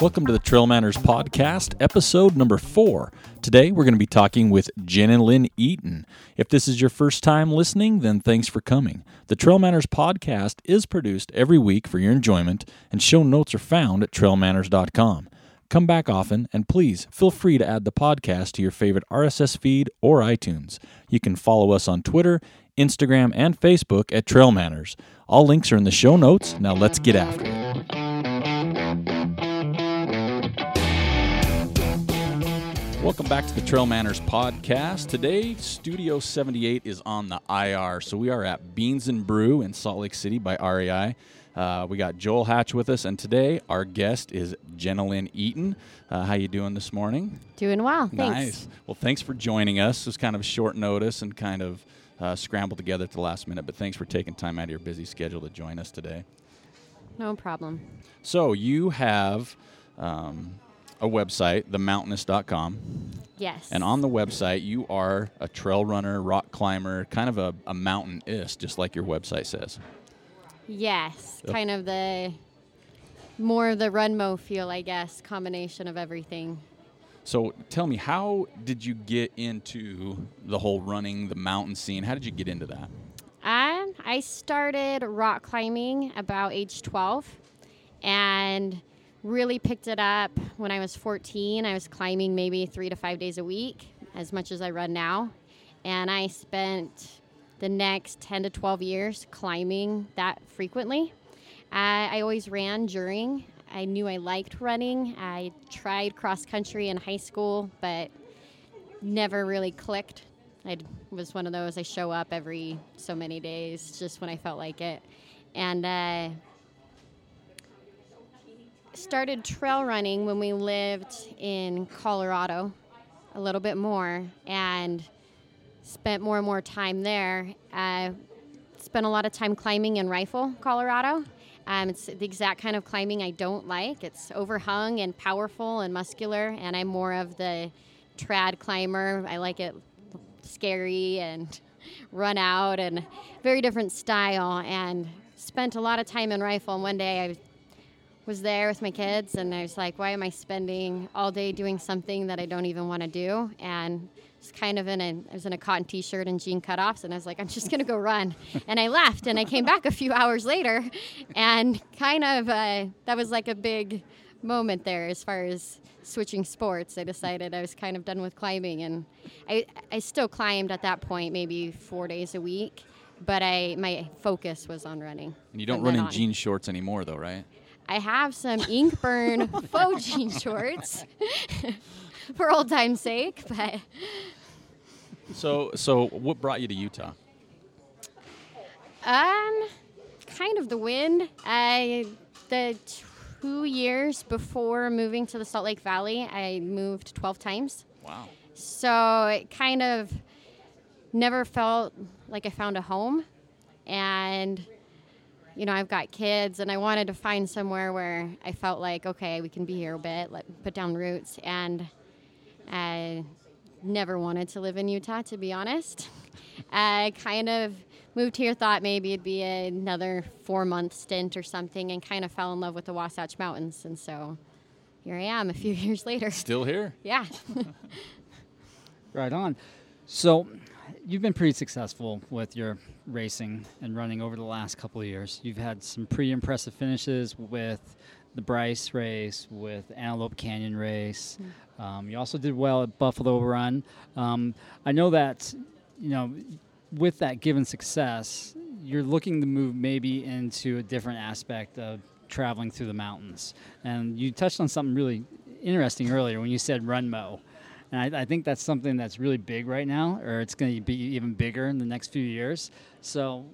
Welcome to the Trail Manners Podcast, episode number four. Today we're going to be talking with Jennilyn Eaton. If this is your first time listening, then thanks for coming. The Trail Manners Podcast is produced every week for your enjoyment, and show notes are found at trailmanners.com. Come back often, and please feel free to add the podcast to your favorite RSS feed or iTunes. You can follow us on Twitter, Instagram, and Facebook at Trail Manners. All links are in the show notes. Now let's get after it. Welcome back to the Trail Manners podcast. Today, Studio 78 is on the IR. So we are at Beans and Brew in Salt Lake City by REI. Uh, we got Joel Hatch with us, and today our guest is Jennilyn Eaton. Uh, how you doing this morning? Doing well, thanks. Nice. Well, thanks for joining us. It was kind of short notice and kind of uh, scrambled together at the last minute, but thanks for taking time out of your busy schedule to join us today. No problem. So you have um, a website, themountainist.com. Yes. And on the website, you are a trail runner, rock climber, kind of a, a mountainist, just like your website says. yes, Yep. kind of the more of the Runmo feel, I guess, combination of everything. So tell me, how did you get into the whole running, the mountain scene? How did you get into that? Um, I started rock climbing about age 12 and really picked it up when I was 14. I was climbing maybe three to five days a week, as much as I run now. And I spent the next 10 to 12 years climbing that frequently. I, I always ran during. I knew I liked running. I tried cross country in high school, but never really clicked. I was one of those. I show up every so many days, just when I felt like it, and uh, started trail running when we lived in Colorado, a little bit more, and spent more and more time there. Uh, spent a lot of time climbing in Rifle, Colorado. Um, it's the exact kind of climbing I don't like. It's overhung and powerful and muscular, and I'm more of the trad climber. I like it scary and run out and very different style. And spent a lot of time in Rifle. And one day I was there with my kids, and I was like, why am I spending all day doing something that I don't even want to do? And it's kind of in a, I was in a cotton t-shirt and jean cutoffs, and I was like, I'm just gonna go run. And I left, and I came back a few hours later, and kind of uh, that was like a big moment there as far as switching sports. I decided I was kind of done with climbing, and I I still climbed at that point, maybe four days a week. But I, my focus was on running. And you don't run in on. jean shorts anymore, though, right? I have some ink burn faux jean shorts for old time's sake, but So, so what brought you to Utah? um, kind of the wind. I the two years before moving to the Salt Lake Valley, I moved twelve times. Wow. So it kind of never felt like I found a home. And, you know, I've got kids and I wanted to find somewhere where I felt like, okay, we can be here a bit, let, put down roots. And I never wanted to live in Utah, to be honest. I kind of moved here, thought maybe it'd be another four month stint or something, and kind of fell in love with the Wasatch Mountains. And so here I am a few years later. Still here? Yeah. Right on. So, you've been pretty successful with your racing and running over the last couple of years. You've had some pretty impressive finishes with the Bryce race, with Antelope Canyon race. Um, you also did well at Buffalo Run. Um, I know that, you know, with that given success, you're looking to move maybe into a different aspect of traveling through the mountains. And you touched on something really interesting earlier when you said RunMo. And I, I think that's something that's really big right now, or it's going to be even bigger in the next few years. So,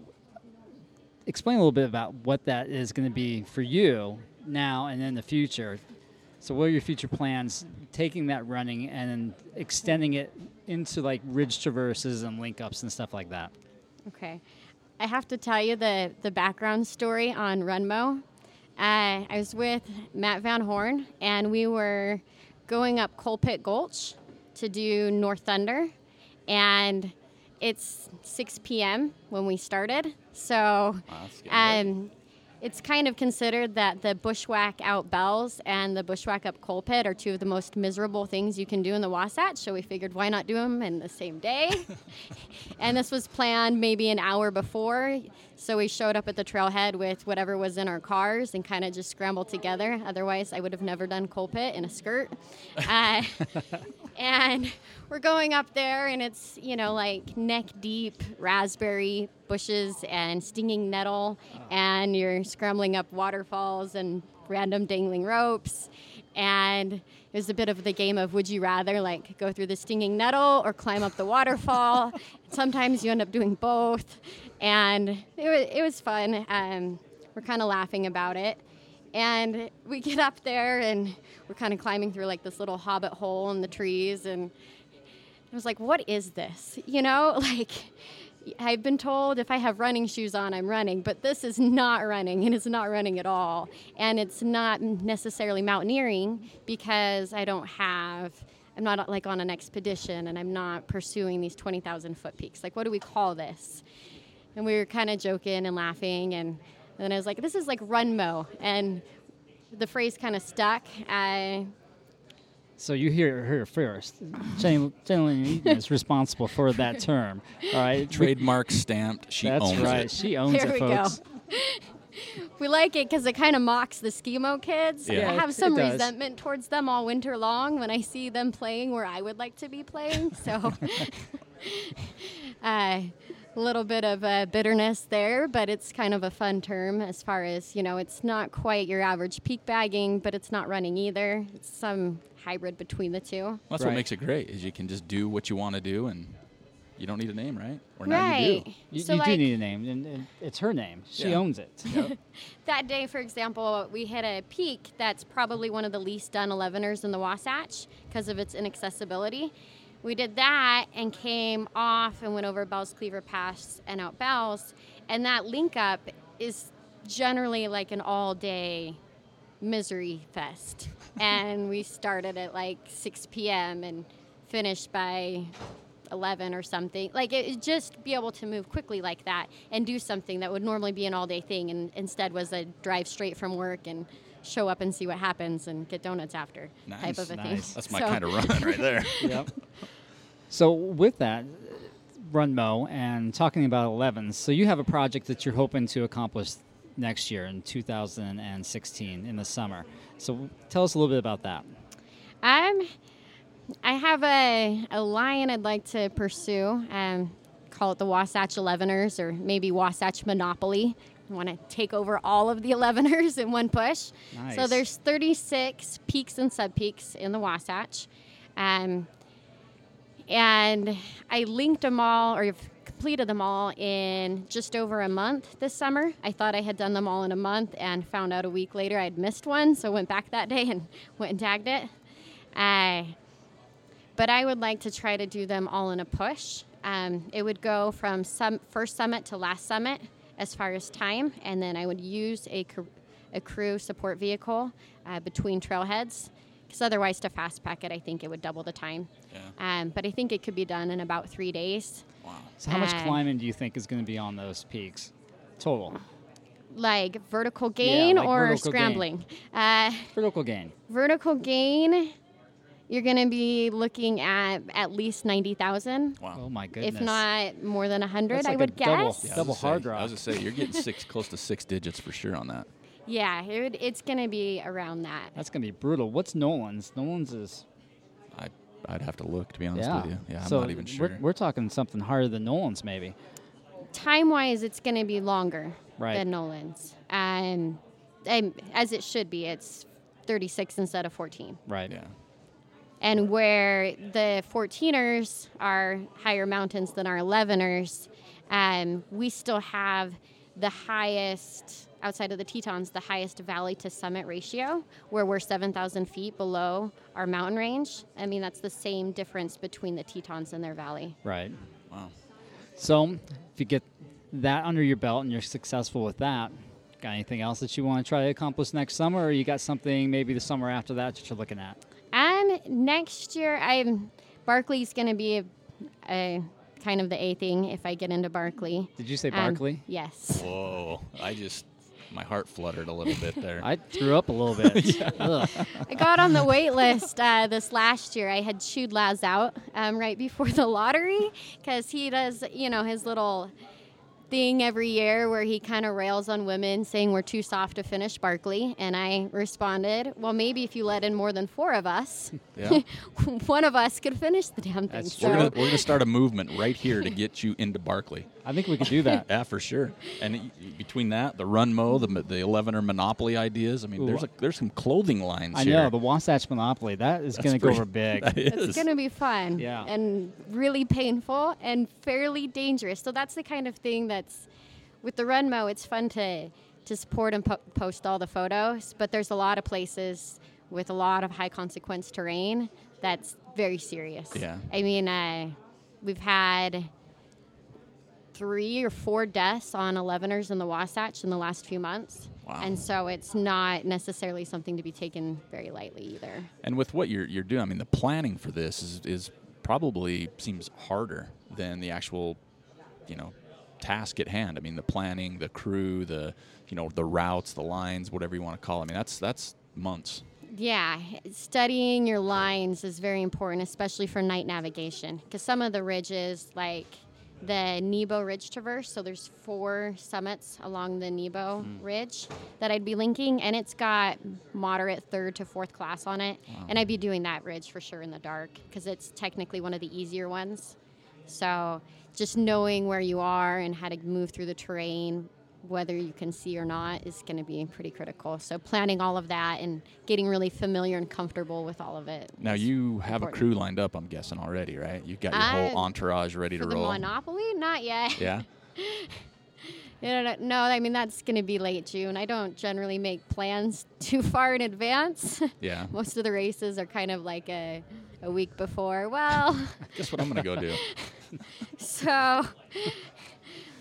explain a little bit about what that is going to be for you now and in the future. So, what are your future plans taking that running and extending it into like ridge traverses and link ups and stuff like that? Okay. I have to tell you the, the background story on Runmo. Uh, I was with Matt Van Horn, and we were going up Coal Pit Gulch to do North Thunder. And it's 6 p.m. when we started. So um, it's kind of considered that the bushwhack out bells and the bushwhack up coal pit are two of the most miserable things you can do in the Wasatch. So we figured why not do them in the same day? and this was planned maybe an hour before. So we showed up at the trailhead with whatever was in our cars and kind of just scrambled together. Otherwise, I would have never done coal pit in a skirt. Uh, and we're going up there, and it's, you know, like neck deep raspberry bushes and stinging nettle, and you're scrambling up waterfalls and random dangling ropes. And it was a bit of the game of would you rather like go through the stinging nettle or climb up the waterfall. Sometimes you end up doing both, and it was, it was fun. Um, we're kind of laughing about it. And we get up there and we're kind of climbing through like this little hobbit hole in the trees. And I was like, what is this? You know, like I've been told if I have running shoes on, I'm running, but this is not running and it's not running at all. And it's not necessarily mountaineering because I don't have. I'm not like on an expedition and I'm not pursuing these 20,000 foot peaks. Like, what do we call this? And we were kind of joking and laughing. And then I was like, this is like run mo. And the phrase kind of stuck. I, So you hear it here first. Jenny, Jenny Eaton is responsible for that term. All right, Trademark stamped. She That's owns right. it. She owns There it, we go. folks. we like it because it kind of mocks the skimo kids. Yeah. I have some it does. resentment towards them all winter long when I see them playing where I would like to be playing. So, uh, a little bit of uh, bitterness there, but it's kind of a fun term as far as you know. It's not quite your average peak bagging, but it's not running either. It's some hybrid between the two. That's Right. what makes it great. Is you can just do what you want to do, and you don't need a name, right? Or now you right. do. You, so you like, do need a name, and, and it's her name. She Yeah. owns it. that day, for example, we hit a peak that's probably one of the least done 11ers in the Wasatch because of its inaccessibility. We did that and came off and went over Bell's Cleaver Pass and out Bell's. And that link up is generally like an all day misery fest. and we started at like 6 p.m. and finished by 11 or something. Like it, it just be able to move quickly like that and do something that would normally be an all day thing and instead was a drive straight from work and show up and see what happens and get donuts after type of a nice. thing. That's my So- kind of run right there. yep. So with that, run mo and talking about 11s. So you have a project that you're hoping to accomplish next year in 2016 in the summer. So tell us a little bit about that. Um, I have a, a line I'd like to pursue. Um, call it the Wasatch 11ers or maybe Wasatch Monopoly. I want to take over all of the 11ers in one push. So there's 36 peaks and subpeaks in the Wasatch. Um, and I linked them all or completed them all in just over a month this summer. I thought I had done them all in a month and found out a week later I'd missed one, so went back that day and went and tagged it. Uh, but I would like to try to do them all in a push. Um, it would go from some first summit to last summit as far as time, and then I would use a, a crew support vehicle uh, between trailheads. Because otherwise, to fast pack it, I think it would double the time. Yeah. Um, but I think it could be done in about three days. Wow. So how much Uh, climbing do you think is going to be on those peaks total? Like vertical gain like or vertical gain. scrambling. Uh, Vertical gain. vertical gain, you're going to be looking at at least 90,000. Wow. Oh my goodness. If not more than 100, That's I like a would double- guess. Yeah, I was Double gonna say- hard I was gonna say you're getting six, close to six digits for sure on that. Yeah, it would, it's going to be around that. That's going to be brutal. What's Nolan's? Nolan's is I, I'd have to look to be honest yeah. with you. Yeah, I'm so not even sure. We're, we're talking something harder than Nolan's maybe. time wise, it's going to be longer Right. than Nolan's, um, and as it should be. It's 36 instead of 14. Right. Yeah. And where the 14ers are higher mountains than our 11ers, um, we still have the highest, outside of the Tetons, the highest valley to summit ratio, where we're 7,000 feet below our mountain range. I mean, that's the same difference between the Tetons and their valley. Right. Wow. So if you get that under your belt and you're successful with that, got anything else that you want to try to accomplish next summer, or you got something maybe the summer after that that you're looking at? Um, next year, I'm Barkley's going to be a, a kind of the A thing if I get into Barkley. Did you say Um, yes. Whoa. I just, my heart fluttered a little bit there. I threw up a little bit. Ugh. I got on the wait list uh, this last year. I had chewed Laz out um, right before the lottery because he does, you know, his little thing every year where he kind of rails on women saying we're too soft to finish Barkley. And I responded, well, maybe if you let in more than four of us, yeah. one of us could finish the damn thing. That's So We're gonna start a movement right here to get you into Barkley. I think we could do that. Yeah, for sure. And y- y- between that, the Run Mo, the the eleven or Monopoly ideas. I mean, Ooh. there's a, there's some clothing lines I here. know the Wasatch Monopoly. That is going to go pretty- over big. That is. It's going to be fun Yeah. and really painful and fairly dangerous. So that's the kind of thing that's with the Runmo. It's fun to to support and po- post all the photos, but there's a lot of places with a lot of high consequence terrain that's very serious. Yeah. I mean, uh, we've had three or four deaths on 11ers in the Wasatch in the last few months. Wow. And so it's not necessarily something to be taken very lightly either. And with what you're you're doing, I mean, the planning for this is is probably seems harder than the actual, you know, task at hand. I mean, the planning, the crew, the you know, the routes, the lines, whatever you want to call. It. I mean, that's that's months. Yeah, studying your lines is very important, especially for night navigation. Because some of the ridges, like the Nebo Ridge Traverse, so there's four summits along the Nebo mm. Ridge that I'd be linking, and it's got moderate third to fourth class on it. And I'd be doing that ridge for sure in the dark because it's technically one of the easier ones. So just knowing where you are and how to move through the terrain, whether you can see or not, is going to be pretty critical. So planning all of that and getting really familiar and comfortable with all of it. Now you have a crew lined up, I'm guessing already, right? You've got your whole entourage ready for to the roll. Monopoly, not yet. Yeah. No, I mean that's going to be late June. I don't generally make plans too far in advance. Yeah. Most of the races are kind of like a, a week before. Well, Guess what I'm gonna go do? So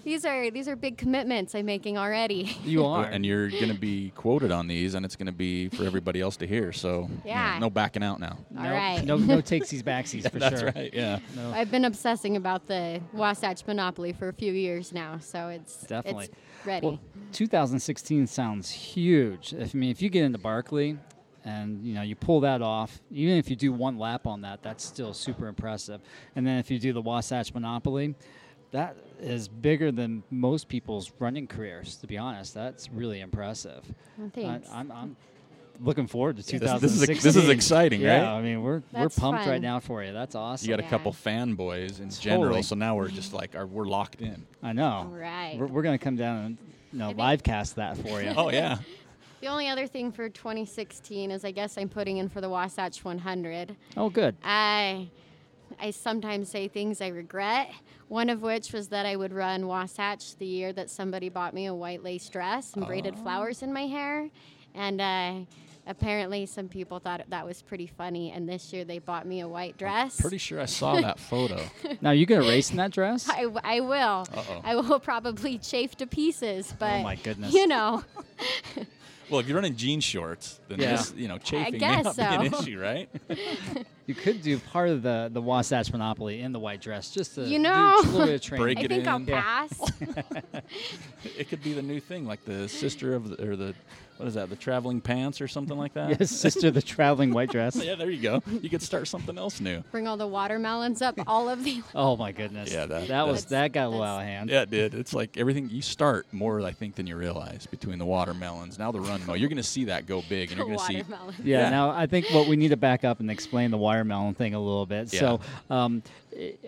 these are these are big commitments I'm making already. You are. And you're gonna be quoted on these, and it's gonna be for everybody else to hear. So you know, Yeah. no backing out now. All no, right. no, no takesies backsies for That's sure. right. Yeah. No. I've been obsessing about the Wasatch Monopoly for a few years now, so it's Definitely. it's ready. Well, 2016 sounds huge. If, I mean, if you get into Barkley and you know you pull that off, even if you do one lap on that, that's still super impressive. And then if you do the Wasatch Monopoly, that is bigger than most people's running careers. To be honest, that's really impressive. Well, I, thanks. I'm, I'm looking forward to This- 2016. this is- this is exciting, yeah, right? I mean, we're That's we're pumped right now for you. That's awesome. You got a Yeah. couple fanboys in general, Totally. so now we're just like are, we're locked in. I know. All right. We're, we're gonna come down and you know, live cast that for you. Oh yeah. the only other thing for 2016 is I guess I'm putting in for the Wasatch 100. Oh, good. I I sometimes say things I regret. One of which was that I would run Wasatch the year that somebody bought me a white lace dress and braided flowers in my hair, and uh, apparently some people thought that was pretty funny. And this year they bought me a white dress. Pretty sure I saw that photo. Now you gonna race in that dress? I, I will. Uh-oh. I will probably chafe to pieces, but Oh my goodness. you know, Well, if you're running jean shorts, then Yeah. this, you know, chafing may guess not be an issue, right? You could do part of the the Wasatch Monopoly in the white dress, just to You know. just a little bit of training. Break I it think I'll in. Yeah. pass. It could be the new thing, like the sister of the, or the what is that, the traveling pants or something like that. Yes, sister, the traveling white dress. Yeah, there you go. You could start something else new. Bring all the watermelons up, all of the. Oh my goodness. Yeah, that- that was that got a little out of hand. Yeah, it did. It's like everything you start more, I think, than you realize between the watermelons. Now the run mo, you're going to see that go big, and you're going to see. Yeah, Yeah. Now I think what we need to back up and explain the watermelon thing a little bit. Yeah. So, um,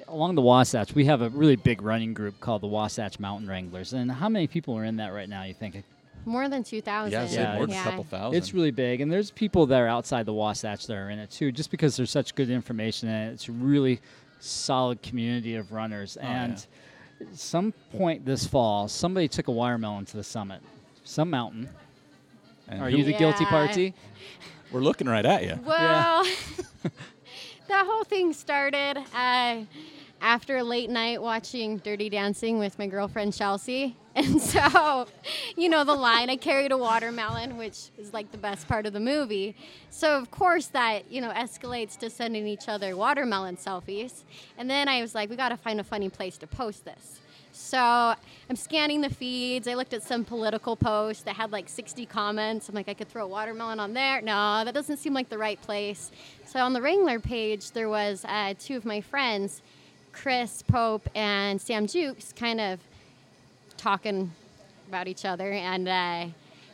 along the Wasatch, we have a really big running group called the Wasatch Mountain Wranglers. And how many people are in that right now? You think? More than 2,000. Yeah, Yeah, more than yeah. a couple thousand. It's really big, and there's people that are outside the Wasatch that are in it too, just because there's such good information and it's a really solid community of runners. Oh, and some point this fall, somebody took a watermelon to the summit, some mountain. And Are who- you the guilty party? We're looking right at you. Well, that whole thing started uh, after a late night watching Dirty Dancing with my girlfriend Chelsea. And so, you know, the line, I carried a watermelon, which is like the best part of the movie. So, of course, that, you know, escalates to sending each other watermelon selfies. And then I was like, we got to find a funny place to post this. So I'm scanning the feeds. I looked at some political posts that had like 60 comments. I'm like, I could throw a watermelon on there. No, that doesn't seem like the right place. So on the Wrangler page, there was uh, two of my friends, Chris Pope and Sam Jukes, kind of talking about each other and uh,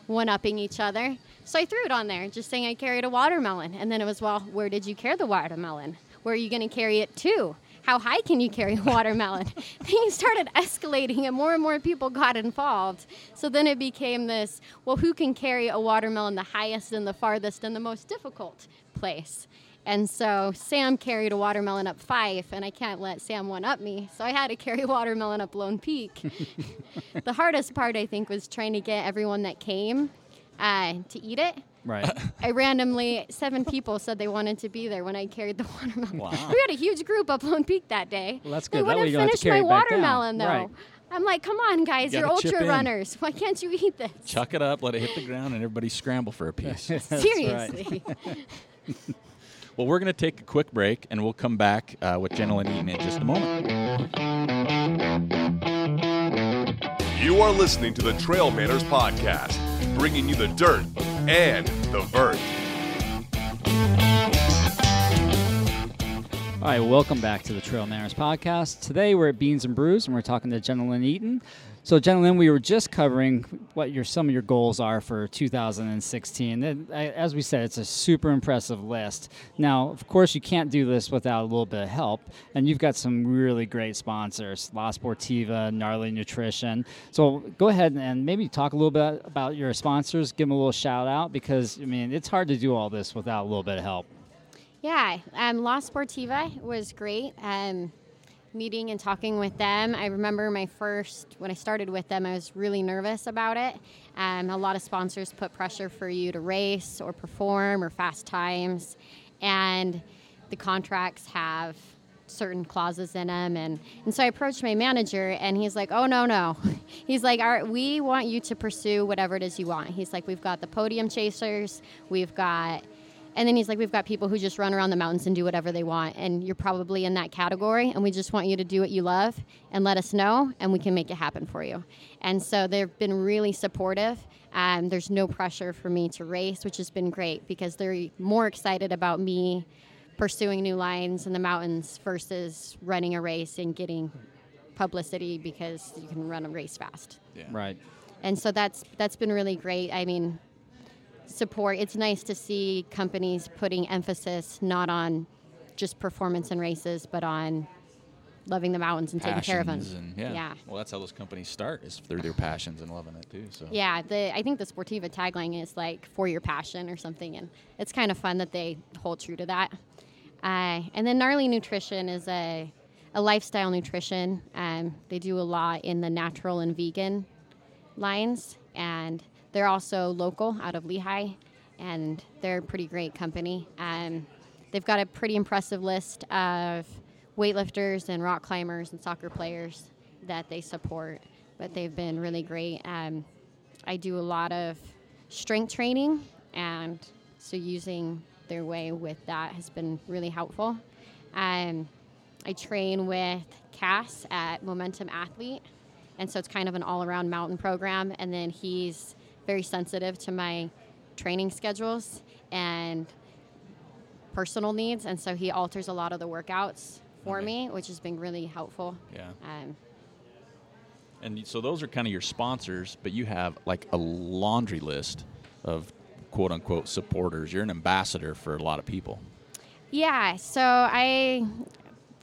one upping each other. So I threw it on there, just saying I carried a watermelon. And then it was, well, where did you carry the watermelon? Where are you going to carry it to? How high can you carry a watermelon? Things started escalating, and more and more people got involved. So then it became this well, who can carry a watermelon the highest and the farthest and the most difficult place? And so Sam carried a watermelon up five, and I can't let Sam one up me. So I had to carry a watermelon up Lone Peak. the hardest part, I think, was trying to get everyone that came uh, to eat it. Right. I randomly, seven people said they wanted to be there when I carried the watermelon. Wow. We had a huge group up Lone Peak that day. Well, that's They good. That way wouldn't you don't have to finish my it down. watermelon, though. Right. I'm like, come on, guys, You you're gotta ultra in. runners. Why can't you eat this? Chuck it up, let it hit the ground, and everybody scramble for a piece. Seriously. well, we're going to take a quick break, and we'll come back uh, with Jennilyn Eaton in just a moment. You are listening to the Trail Manners Podcast, bringing you the dirt and the vert. All right, welcome back to the Trail Manners podcast. Today we're at Beans and Brews and we're talking to Jennilyn Eaton. So, Lynn, we were just covering what your some of your goals are for 2016. And I- as we said, it's a super impressive list. Now, of course, you can't do this without a little bit of help, and you've got some really great sponsors: La Sportiva, Gnarly Nutrition. So, go ahead and maybe talk a little bit about your sponsors. Give them a little shout out because I mean, it's hard to do all this without a little bit of help. Yeah, um, La Sportiva was great. Um, meeting and talking with them. I remember my first, when I started with them, I was really nervous about it. Um, a lot of sponsors put pressure for you to race or perform or fast times. And the contracts have certain clauses in them. And, and so I approached my manager, and he's like, oh, no, no. He's like, All right, we want you to pursue whatever it is you want. He's like, we've got the podium chasers, we've got and then he's like, We've got people who just run around the mountains and do whatever they want. And you're probably in that category. And we just want you to do what you love and let us know, and we can make it happen for you. And so they've been really supportive. Um, there's no pressure for me to race, which has been great because they're more excited about me pursuing new lines in the mountains versus running a race and getting publicity because you can run a race fast Right. and so that's that's been really great. I mean, support. It's nice to see companies putting emphasis not on just performance and races, but on loving the mountains and taking care of them. And yeah. yeah. Well, that's how those companies start is through their passions and loving it too. So Yeah, the I think the Sportiva tagline is like for your passion or something, and it's kind of fun that they hold true to that. Uh, and then Gnarly Nutrition is a a lifestyle nutrition. Um, they do a lot in the natural and vegan lines, and they're also local out of Lehi, and they're a pretty great company. Um, they've got a pretty impressive list of weightlifters and rock climbers and soccer players that they support, but they've been really great. Um, I do a lot of strength training, and so using their whey with that has been really helpful. Um, I train with Cass at Momentum Athlete, and so it's kind of an all around mountain program. And then he's very sensitive to my training schedules and personal needs, and so he alters a lot of the workouts for Okay. me, which has been really helpful. yeah. Um, And so those are kind of your sponsors, but you have like a laundry list of quote unquote supporters. You're an ambassador for a lot of people. Yeah, so I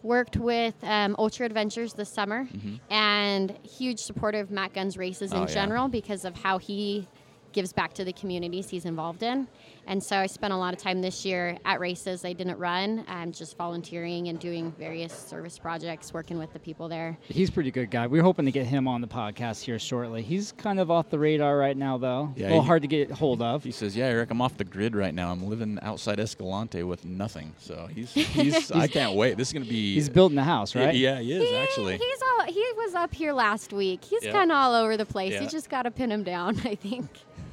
worked with um, Ultra Adventures this summer, and huge supporter of Matt Gunn's races Mm-hmm. Oh, in yeah. general because of how he gives back to the communities he's involved in. And so I spent a lot of time this year at races I didn't run, um, just volunteering and doing various service projects, working with the people there. He's a pretty good guy. We're hoping to get him on the podcast here shortly. He's kind of off the radar right now, though. Yeah, a little he- hard to get hold of. He says, "Yeah, Eric, I'm off the grid right now. I'm living outside Escalante with nothing. So he's he's I can't wait. This is gonna be He's building the house, right? Yeah, he is He- actually. He's all he was up here last week. He's Yeah. kind of all over the place. Yeah. You just got to pin him down, I think.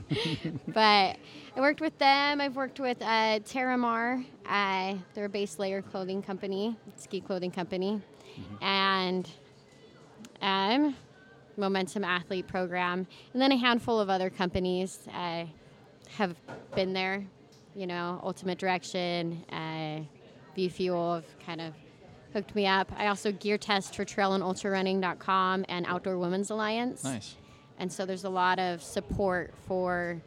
but I worked with them. I've worked with uh, Terramar. Uh, they're a base layer clothing company, ski clothing company, and um, Momentum Athlete Program, and then a handful of other companies uh, have been there. You know, Ultimate Direction, uh, V Fuel have kind of hooked me up. I also gear test for trailandultrarunning.com and Outdoor Women's Alliance. nice. And so there's a lot of support for,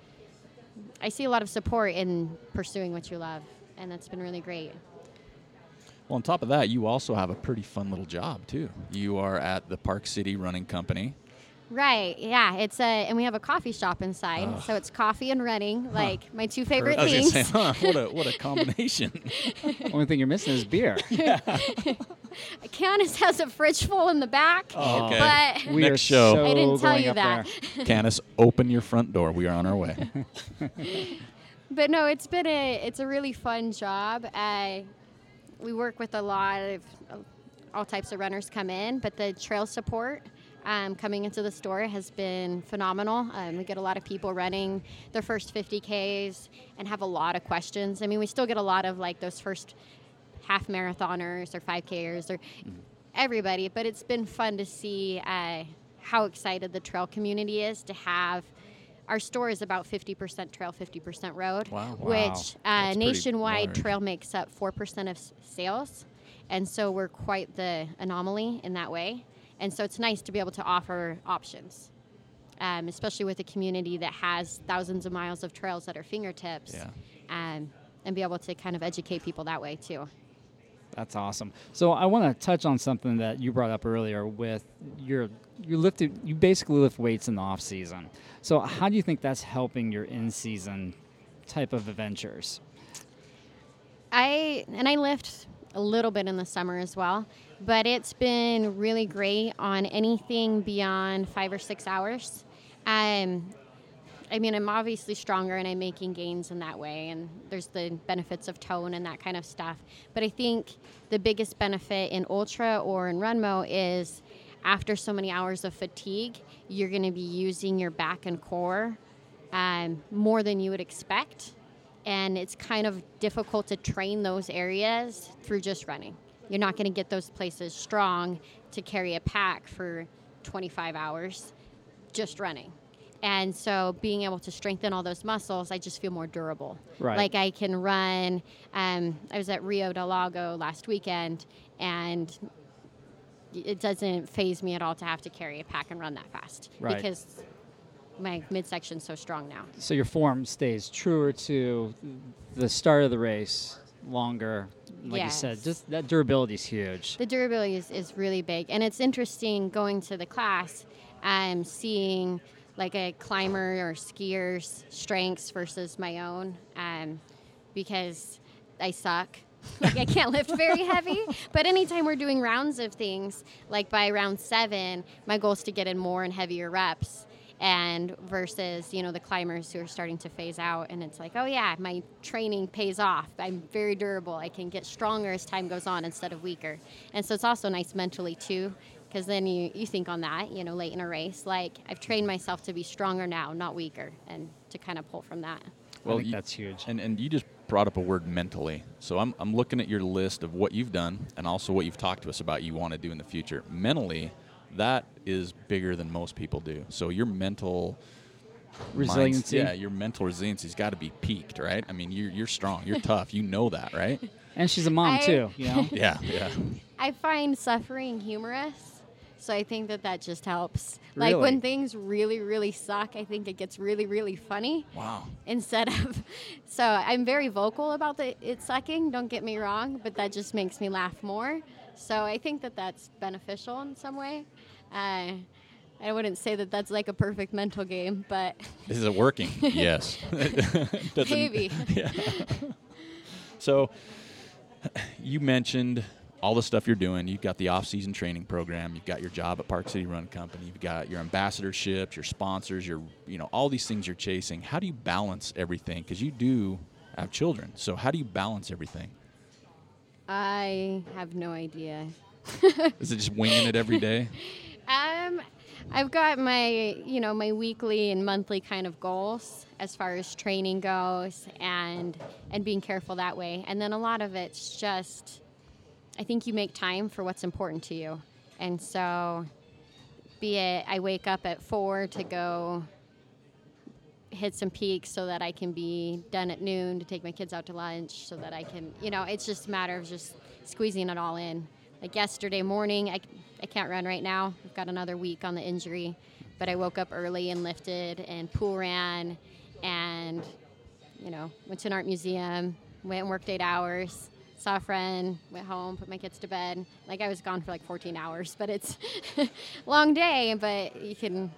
I see a lot of support in pursuing what you love. And that's been really great. Well, on top of that, you also have a pretty fun little job too. You are at the Park City Running Company. Right. Yeah. It's a, and we have a coffee shop inside. So it's coffee and running, like my two favorite I was things. say, huh, what a what a combination. The only thing you're missing is beer. Canis has a fridge full in the back. Oh, okay. But we Next are show. so I didn't tell you that. Canis, open your front door. We are on our way. but no, it's been a it's a really fun job. Uh, we work with a lot of uh, all types of runners come in, but the trail support um, coming into the store has been phenomenal. Um, we get a lot of people running their first 50ks and have a lot of questions. I mean, we still get a lot of like those first half marathoners or 5kers or everybody, but it's been fun to see uh, how excited the trail community is to have. Our store is about 50% trail, 50% road, Wow. Which uh, nationwide trail makes up 4% of s- sales. And so we're quite the anomaly in that way. And so it's nice to be able to offer options, um, especially with a community that has thousands of miles of trails at our fingertips. Yeah. Um, and be able to kind of educate people that way too. That's awesome. So I want to touch on something that you brought up earlier with your you lifted you basically lift weights in the off season. So how do you think that's helping your in season type of adventures? I and I lift a little bit in the summer as well, but it's been really great on anything beyond five or six hours. Um, I mean, I'm obviously stronger and I'm making gains in that way, and there's the benefits of tone and that kind of stuff. But I think the biggest benefit in ultra or in runmo is after so many hours of fatigue, you're going to be using your back and core um, more than you would expect. And it's kind of difficult to train those areas through just running. You're not going to get those places strong to carry a pack for 25 hours just running. And so being able to strengthen all those muscles, I just feel more durable. Right. Like I can run. Um, I was at Rio Del Lago last weekend, and it doesn't phase me at all to have to carry a pack and run that fast Right. because my midsection's so strong now. So your form stays truer to the start of the race, longer. Like you said, Yes. just that durability is huge. The durability is, is really big, and it's interesting going to the class, um, seeing like a climber or skier's strengths versus my own, um, because I suck. like I can't lift very heavy, but anytime we're doing rounds of things, like by round seven, my goal is to get in more and heavier reps. And versus, you know, the climbers who are starting to phase out, and it's like, oh yeah, my training pays off. I'm very durable. I can get stronger as time goes on instead of weaker. And so it's also nice mentally too, because then you, you think on that, you know, late in a race, like I've trained myself to be stronger now, not weaker, and to kind of pull from that. I think you- that's huge. And and you just brought up a word mentally. So I'm I'm looking at your list of what you've done and also what you've talked to us about you want to do in the future. Mentally, that is bigger than most people do. So your mental minds- Resiliency. yeah, your mental resiliency's got to be peaked, right? I mean, you're you're strong, you're tough, you know that, right? And she's a mom I- too, you know? Yeah, yeah. I find suffering humorous. So I think that that just helps. Like when things really, really suck, I think it gets really, really funny Wow. instead of. So I'm very vocal about the it sucking. Don't get me wrong, but that just makes me laugh more. So I think that that's beneficial in some way. Uh, I wouldn't say that that's like a perfect mental game, but Is it working? yes. Maybe. So you mentioned all the stuff you're doing. You've got the off-season training program. You've got your job at Park City Run Company. You've got your ambassadorships, your sponsors, your you know all these things you're chasing. How do you balance everything? Because you do have children. So how do you balance everything? I have no idea. Is it just winging it every day? Um, I've got my, you know, my weekly and monthly kind of goals as far as training goes, and and being careful that way. And then a lot of it's just, I think you make time for what's important to you, and so, be it I wake up at four to go hit some peaks so that I can be done at noon to take my kids out to lunch so that I can, you know, it's just a matter of just squeezing it all in. Like yesterday morning, I, I can't run right now. I've got another week on the injury, but I woke up early and lifted and pool ran and, you know, went to an art museum, went and worked eight hours, saw a friend, went home, put my kids to bed. Like I was gone for like 14 hours, but it's a long day, but you can,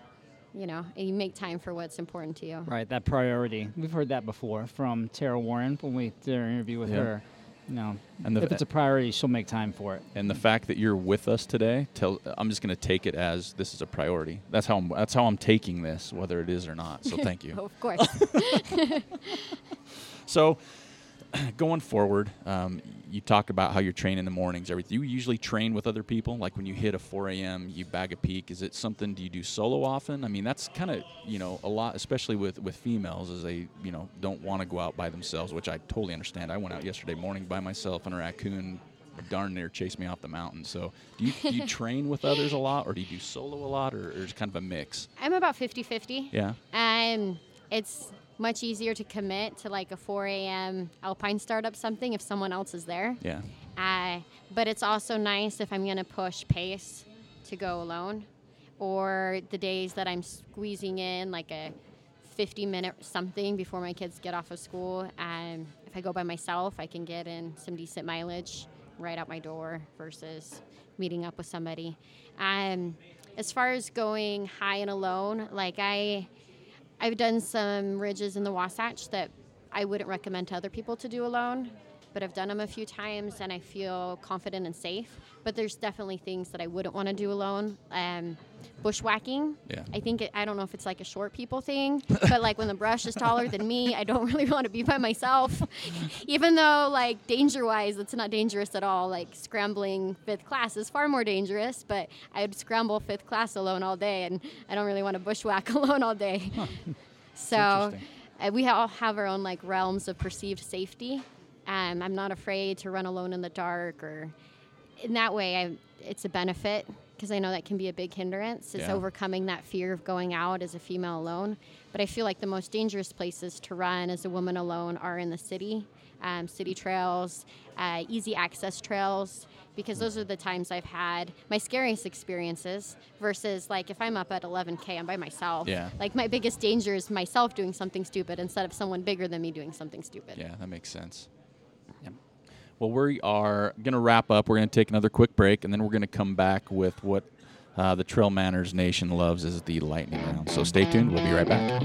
you know, you make time for what's important to you. Right, that priority. We've heard that before from Tara Warren when we did our interview with Yeah. her. You know, And the- if it's a priority, she'll make time for it. And the fact that you're with us today, tell, I'm just going to take it as this is a priority. That's how I'm, that's how I'm taking this, whether it is or not. So thank you. Of course. So, going forward, um, you talk about how you're training in the mornings. Everything. You usually train with other people. Like when you hit a 4 a.m., you bag a peak. Is it something? Do you do solo often? I mean, that's kind of you know a lot, especially with with females, as they you know don't want to go out by themselves, which I totally understand. I went out yesterday morning by myself, and a raccoon darn near chased me off the mountain. So, do you, do you train with others a lot, or do you do solo a lot, or, or is it kind of a mix? I'm about 50 50. Yeah. Um, it's much easier to commit to like a 4 a.m. alpine startup something if someone else is there. Yeah. Uh, but it's also nice if I'm going to push pace to go alone or the days that I'm squeezing in like a 50 minute something before my kids get off of school. Um, if I go by myself, I can get in some decent mileage right out my door versus meeting up with somebody. Um, as far as going high and alone, like I, I've done some ridges in the Wasatch that I wouldn't recommend to other people to do alone, but I've done them a few times and I feel confident and safe. But there's definitely things that I wouldn't want to do alone. Um, bushwhacking. Yeah. I think it, I don't know if it's like a short people thing, but like when the brush is taller than me, I don't really want to be by myself. Even though like danger wise, it's not dangerous at all. Like scrambling fifth class is far more dangerous, but I'd scramble fifth class alone all day, and I don't really want to bushwhack alone all day. So uh, we all have our own like realms of perceived safety. Um, I'm not afraid to run alone in the dark, or in that way, I, it's a benefit because I know that can be a big hindrance. Is Yeah. overcoming that fear of going out as a female alone. But I feel like the most dangerous places to run as a woman alone are in the city, um, city trails, uh, easy access trails, because those are the times I've had my scariest experiences. Versus like if I'm up at 11k, I'm by myself. Yeah. Like my biggest danger is myself doing something stupid instead of someone bigger than me doing something stupid. Yeah, that makes sense. Well, we are going to wrap up. We're going to take another quick break, and then we're going to come back with what uh, the Trail Manners Nation loves is the lightning round. So stay tuned. We'll be right back.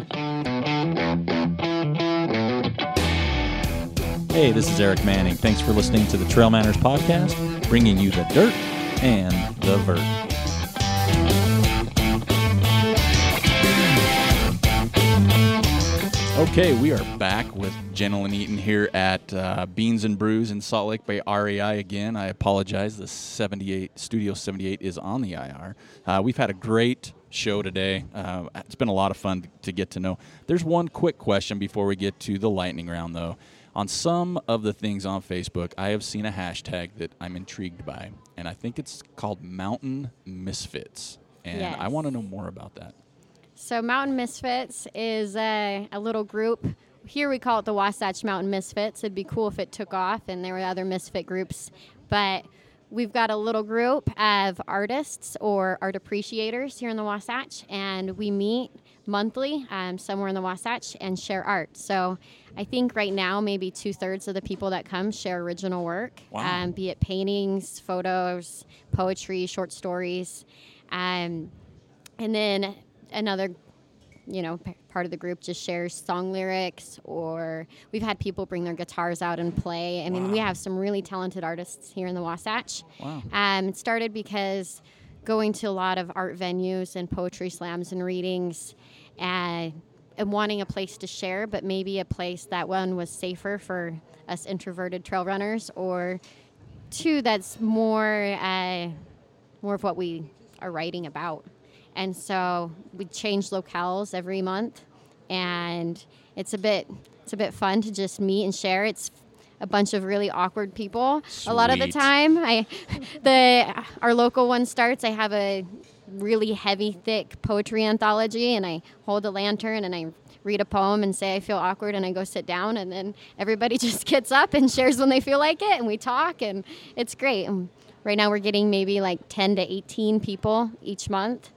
Hey, this is Eric Manning. Thanks for listening to the Trail Manners podcast, bringing you the dirt and the vert. Okay, we are back with And Eaton here at uh, Beans and Brews in Salt Lake Bay REI again. I apologize. The 78 Studio 78 is on the IR. Uh, we've had a great show today. Uh, it's been a lot of fun to get to know. There's one quick question before we get to the lightning round, though. On some of the things on Facebook, I have seen a hashtag that I'm intrigued by, and I think it's called Mountain Misfits. And I want to know more about that. So Mountain Misfits is a, a little group. Here we call it the Wasatch Mountain Misfits. It'd be cool if it took off and there were other misfit groups. But we've got a little group of artists or art appreciators here in the Wasatch, and we meet monthly um, somewhere in the Wasatch and share art. So I think right now maybe two thirds of the people that come share original work, Wow. um, be it paintings, photos, poetry, short stories, um, and then another you know, p- part of the group just shares song lyrics, or we've had people bring their guitars out and play. I mean, we have some really talented artists here in the Wasatch. Wow. Um, it started because going to a lot of art venues and poetry slams and readings, uh, and wanting a place to share, but maybe a place that one was safer for us introverted trail runners, or two that's more uh, more of what we are writing about. And so we change locales every month, and it's a bit it's a bit fun to just meet and share. It's a bunch of really awkward people. A lot of the time, I the our local one starts. I have a really heavy, thick poetry anthology, and I hold a lantern and I read a poem and say I feel awkward, and I go sit down, and then everybody just gets up and shares when they feel like it, and we talk, and it's great. And right now, we're getting maybe like 10 to 18 people each month,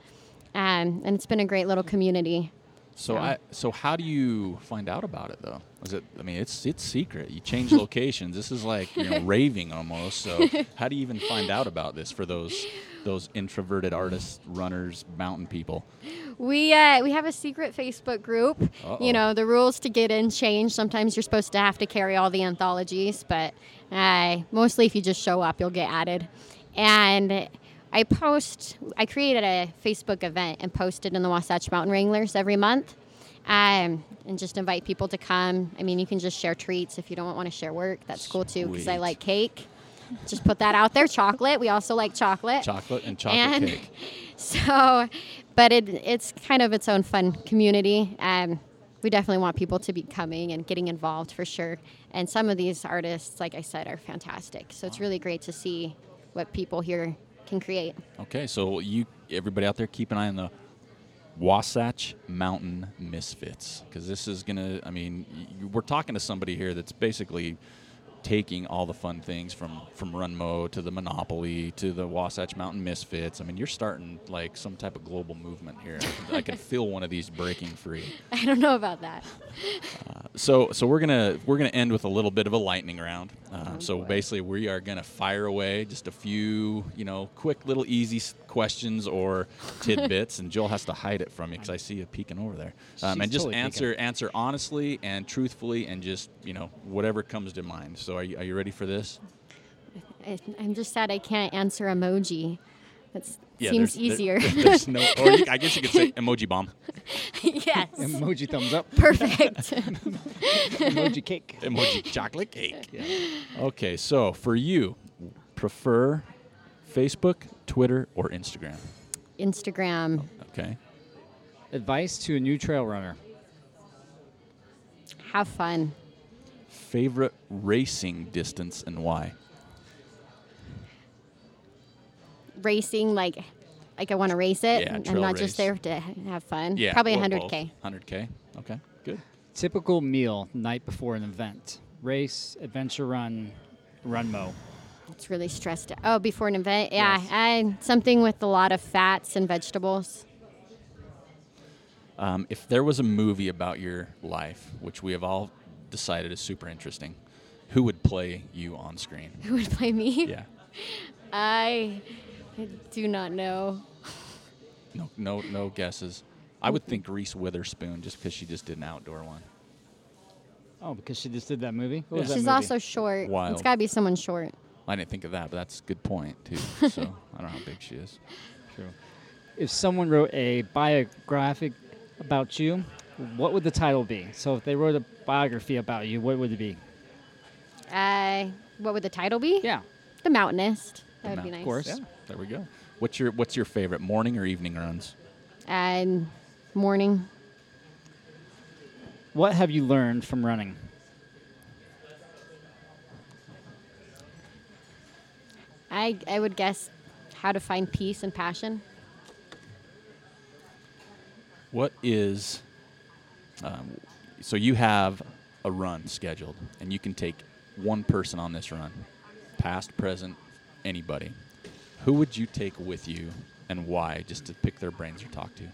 um, and it's been a great little community. So So- I so how do you find out about it though? Is it I mean it's it's secret. You change locations. This is like you know raving almost. So how do you even find out about this for those those introverted artists, runners, mountain people? We uh, we have a secret Facebook group. Uh-oh. You know the rules to get in change. Sometimes you're supposed to have to carry all the anthologies, but uh, mostly if you just show up, you'll get added. And I post. I created a Facebook event and post it in the Wasatch Mountain Wranglers every month. Um, and just invite people to come. I mean, you can just share treats if you don't want to share work. That's cool too because I like cake. Just put that out there. Chocolate. We also like chocolate. Chocolate and chocolate And- cake. So, but it, it's kind of its own fun community. Um, we definitely want people to be coming and getting involved for sure. And some of these artists, like I said, are fantastic. So it's really great to see what people here can create. Okay, so you everybody out there keep an eye on the Wasatch Mountain Misfits because this is gonna. I mean, y- we're talking to somebody here that's basically taking all the fun things from from RunMo to the Monopoly to the Wasatch Mountain Misfits. I mean, you're starting like some type of global movement here. I can, I can feel one of these breaking free. I don't know about that. Uh, So, so we're gonna we're gonna end with a little bit of a lightning round. Um, so basically, we are gonna fire away just a few, you know, quick little easy questions or tidbits, and Joel has to hide it from me because I see you peeking over there. Um, and just totally answer answer honestly and truthfully, and just you know whatever comes to mind. So, are you, are you ready for this? I'm just sad I can't answer emoji. That Yeah, seems there's- there- easier. there's no, or you, I guess you could say emoji bomb, yes. Emoji thumbs up. Perfect. Emoji cake. emoji chocolate cake. Okay, so for you, prefer Facebook, Twitter, or Instagram? Instagram. Okay. Advice to a new trail runner. Have fun. Favorite racing distance and why? Racing, like, like I want to race it. Yeah, I'm not race. just there to have fun. Yeah. Probably 100K. 100K. Okay, good. Typical meal night before an event. Race, adventure run, run mo. It's really stressed. Out. Oh, before an event, yeah, Yes. I, something with a lot of fats and vegetables. Um, if there was a movie about your life, which we have all decided is super interesting, who would play you on screen? Who would play me? Yeah. I do not know. No, no, no guesses. I would think Reese Witherspoon, just because she just did an outdoor one. Oh, because she just did that movie? What Yeah. was that She's movie? also short. Wild. It's got to be someone short. I didn't think of that, but that's a good point too. so I don't know how big she is. True. If someone wrote a biographic about you, what would the title be? So if they wrote a biography about you, what would it be? Uh, what would the title be? Yeah. The Mountainist. That The would be nice. Of course. Yeah, there we go. What's your What's your favorite morning or evening runs? And morning. What have you learned from running? I, I would guess how to find peace and passion. What is um, so you have a run scheduled, and you can take one person on this run, past, present, anybody, who would you take with you and why? Just to pick their brains or talk to.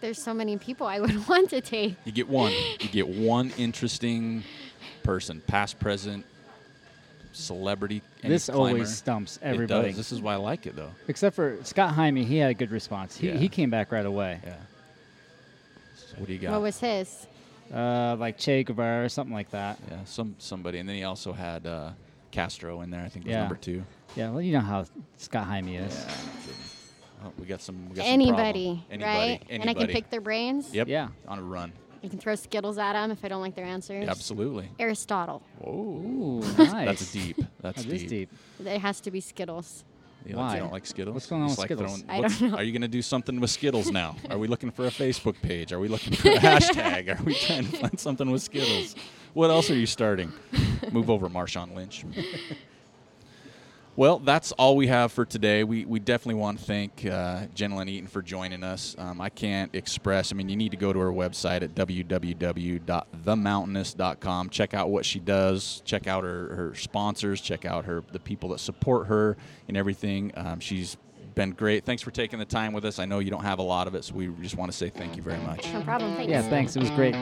There's so many people I would want to take. You get one. You get one interesting person, past, present, celebrity. any This climber. always stumps everybody. It does. This is why I like it, though. Except for Scott Jaime, he had a good response. He, Yeah. he came back right away. Yeah. So what do you got? What was his? Uh, like Che Guevara or something like that. yeah, some somebody, and then he also had uh, Castro in there. I think was Yeah. number two. Yeah, well, you know how Scott Jaime is. Yeah. Oh, we got some. We got some Anybody, problem. Anybody, right? And I can pick their brains. Yep. Yeah. On a run. I can throw Skittles at them if I don't like their answers. Absolutely. Aristotle. Whoa. Ooh, nice. That's deep. That's That is deep. deep. It has to be Skittles. You, don't- Why? you don't like Skittles? What's going on Just with like Skittles? I don't know. Are you going to do something with Skittles now? Are we looking for a Facebook page? Are we looking for a hashtag? Are we trying to find something with Skittles? What else are you starting? Move over, Marshawn Lynch. Well, that's all we have for today. We, we definitely want to thank uh, Jennilyn Eaton for joining us. Um, I can't express, I mean, you need to go to her website at www.themountainist.com. Check out what she does. Check out her, her sponsors. Check out her the people that support her and everything. Um, she's been great. Thanks for taking the time with us. I know you don't have a lot of it, so we just want to say thank you very much. No problem. Thanks. Yeah, thanks. It was great.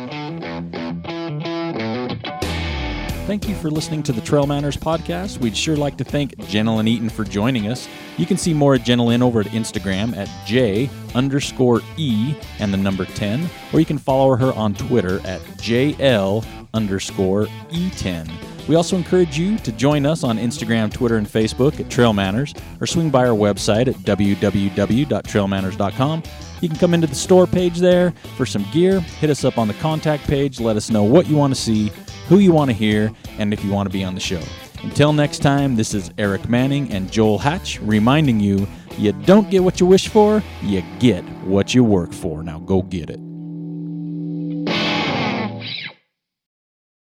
Thank you for listening to the Trail Manners podcast. We'd sure like to thank Jennilyn Eaton for joining us. You can see more of Jennilyn over at Instagram at J underscore E and the number 10, or you can follow her on Twitter at JL underscore E10. We also encourage you to join us on Instagram, Twitter, and Facebook at Trail Manners, or swing by our website at www.trailmanners.com. You can come into the store page there for some gear, hit us up on the contact page, let us know what you want to see, who you want to hear, and if you want to be on the show. Until next time, this is Eric Manning and Joel Hatch reminding you you don't get what you wish for, you get what you work for. Now go get it.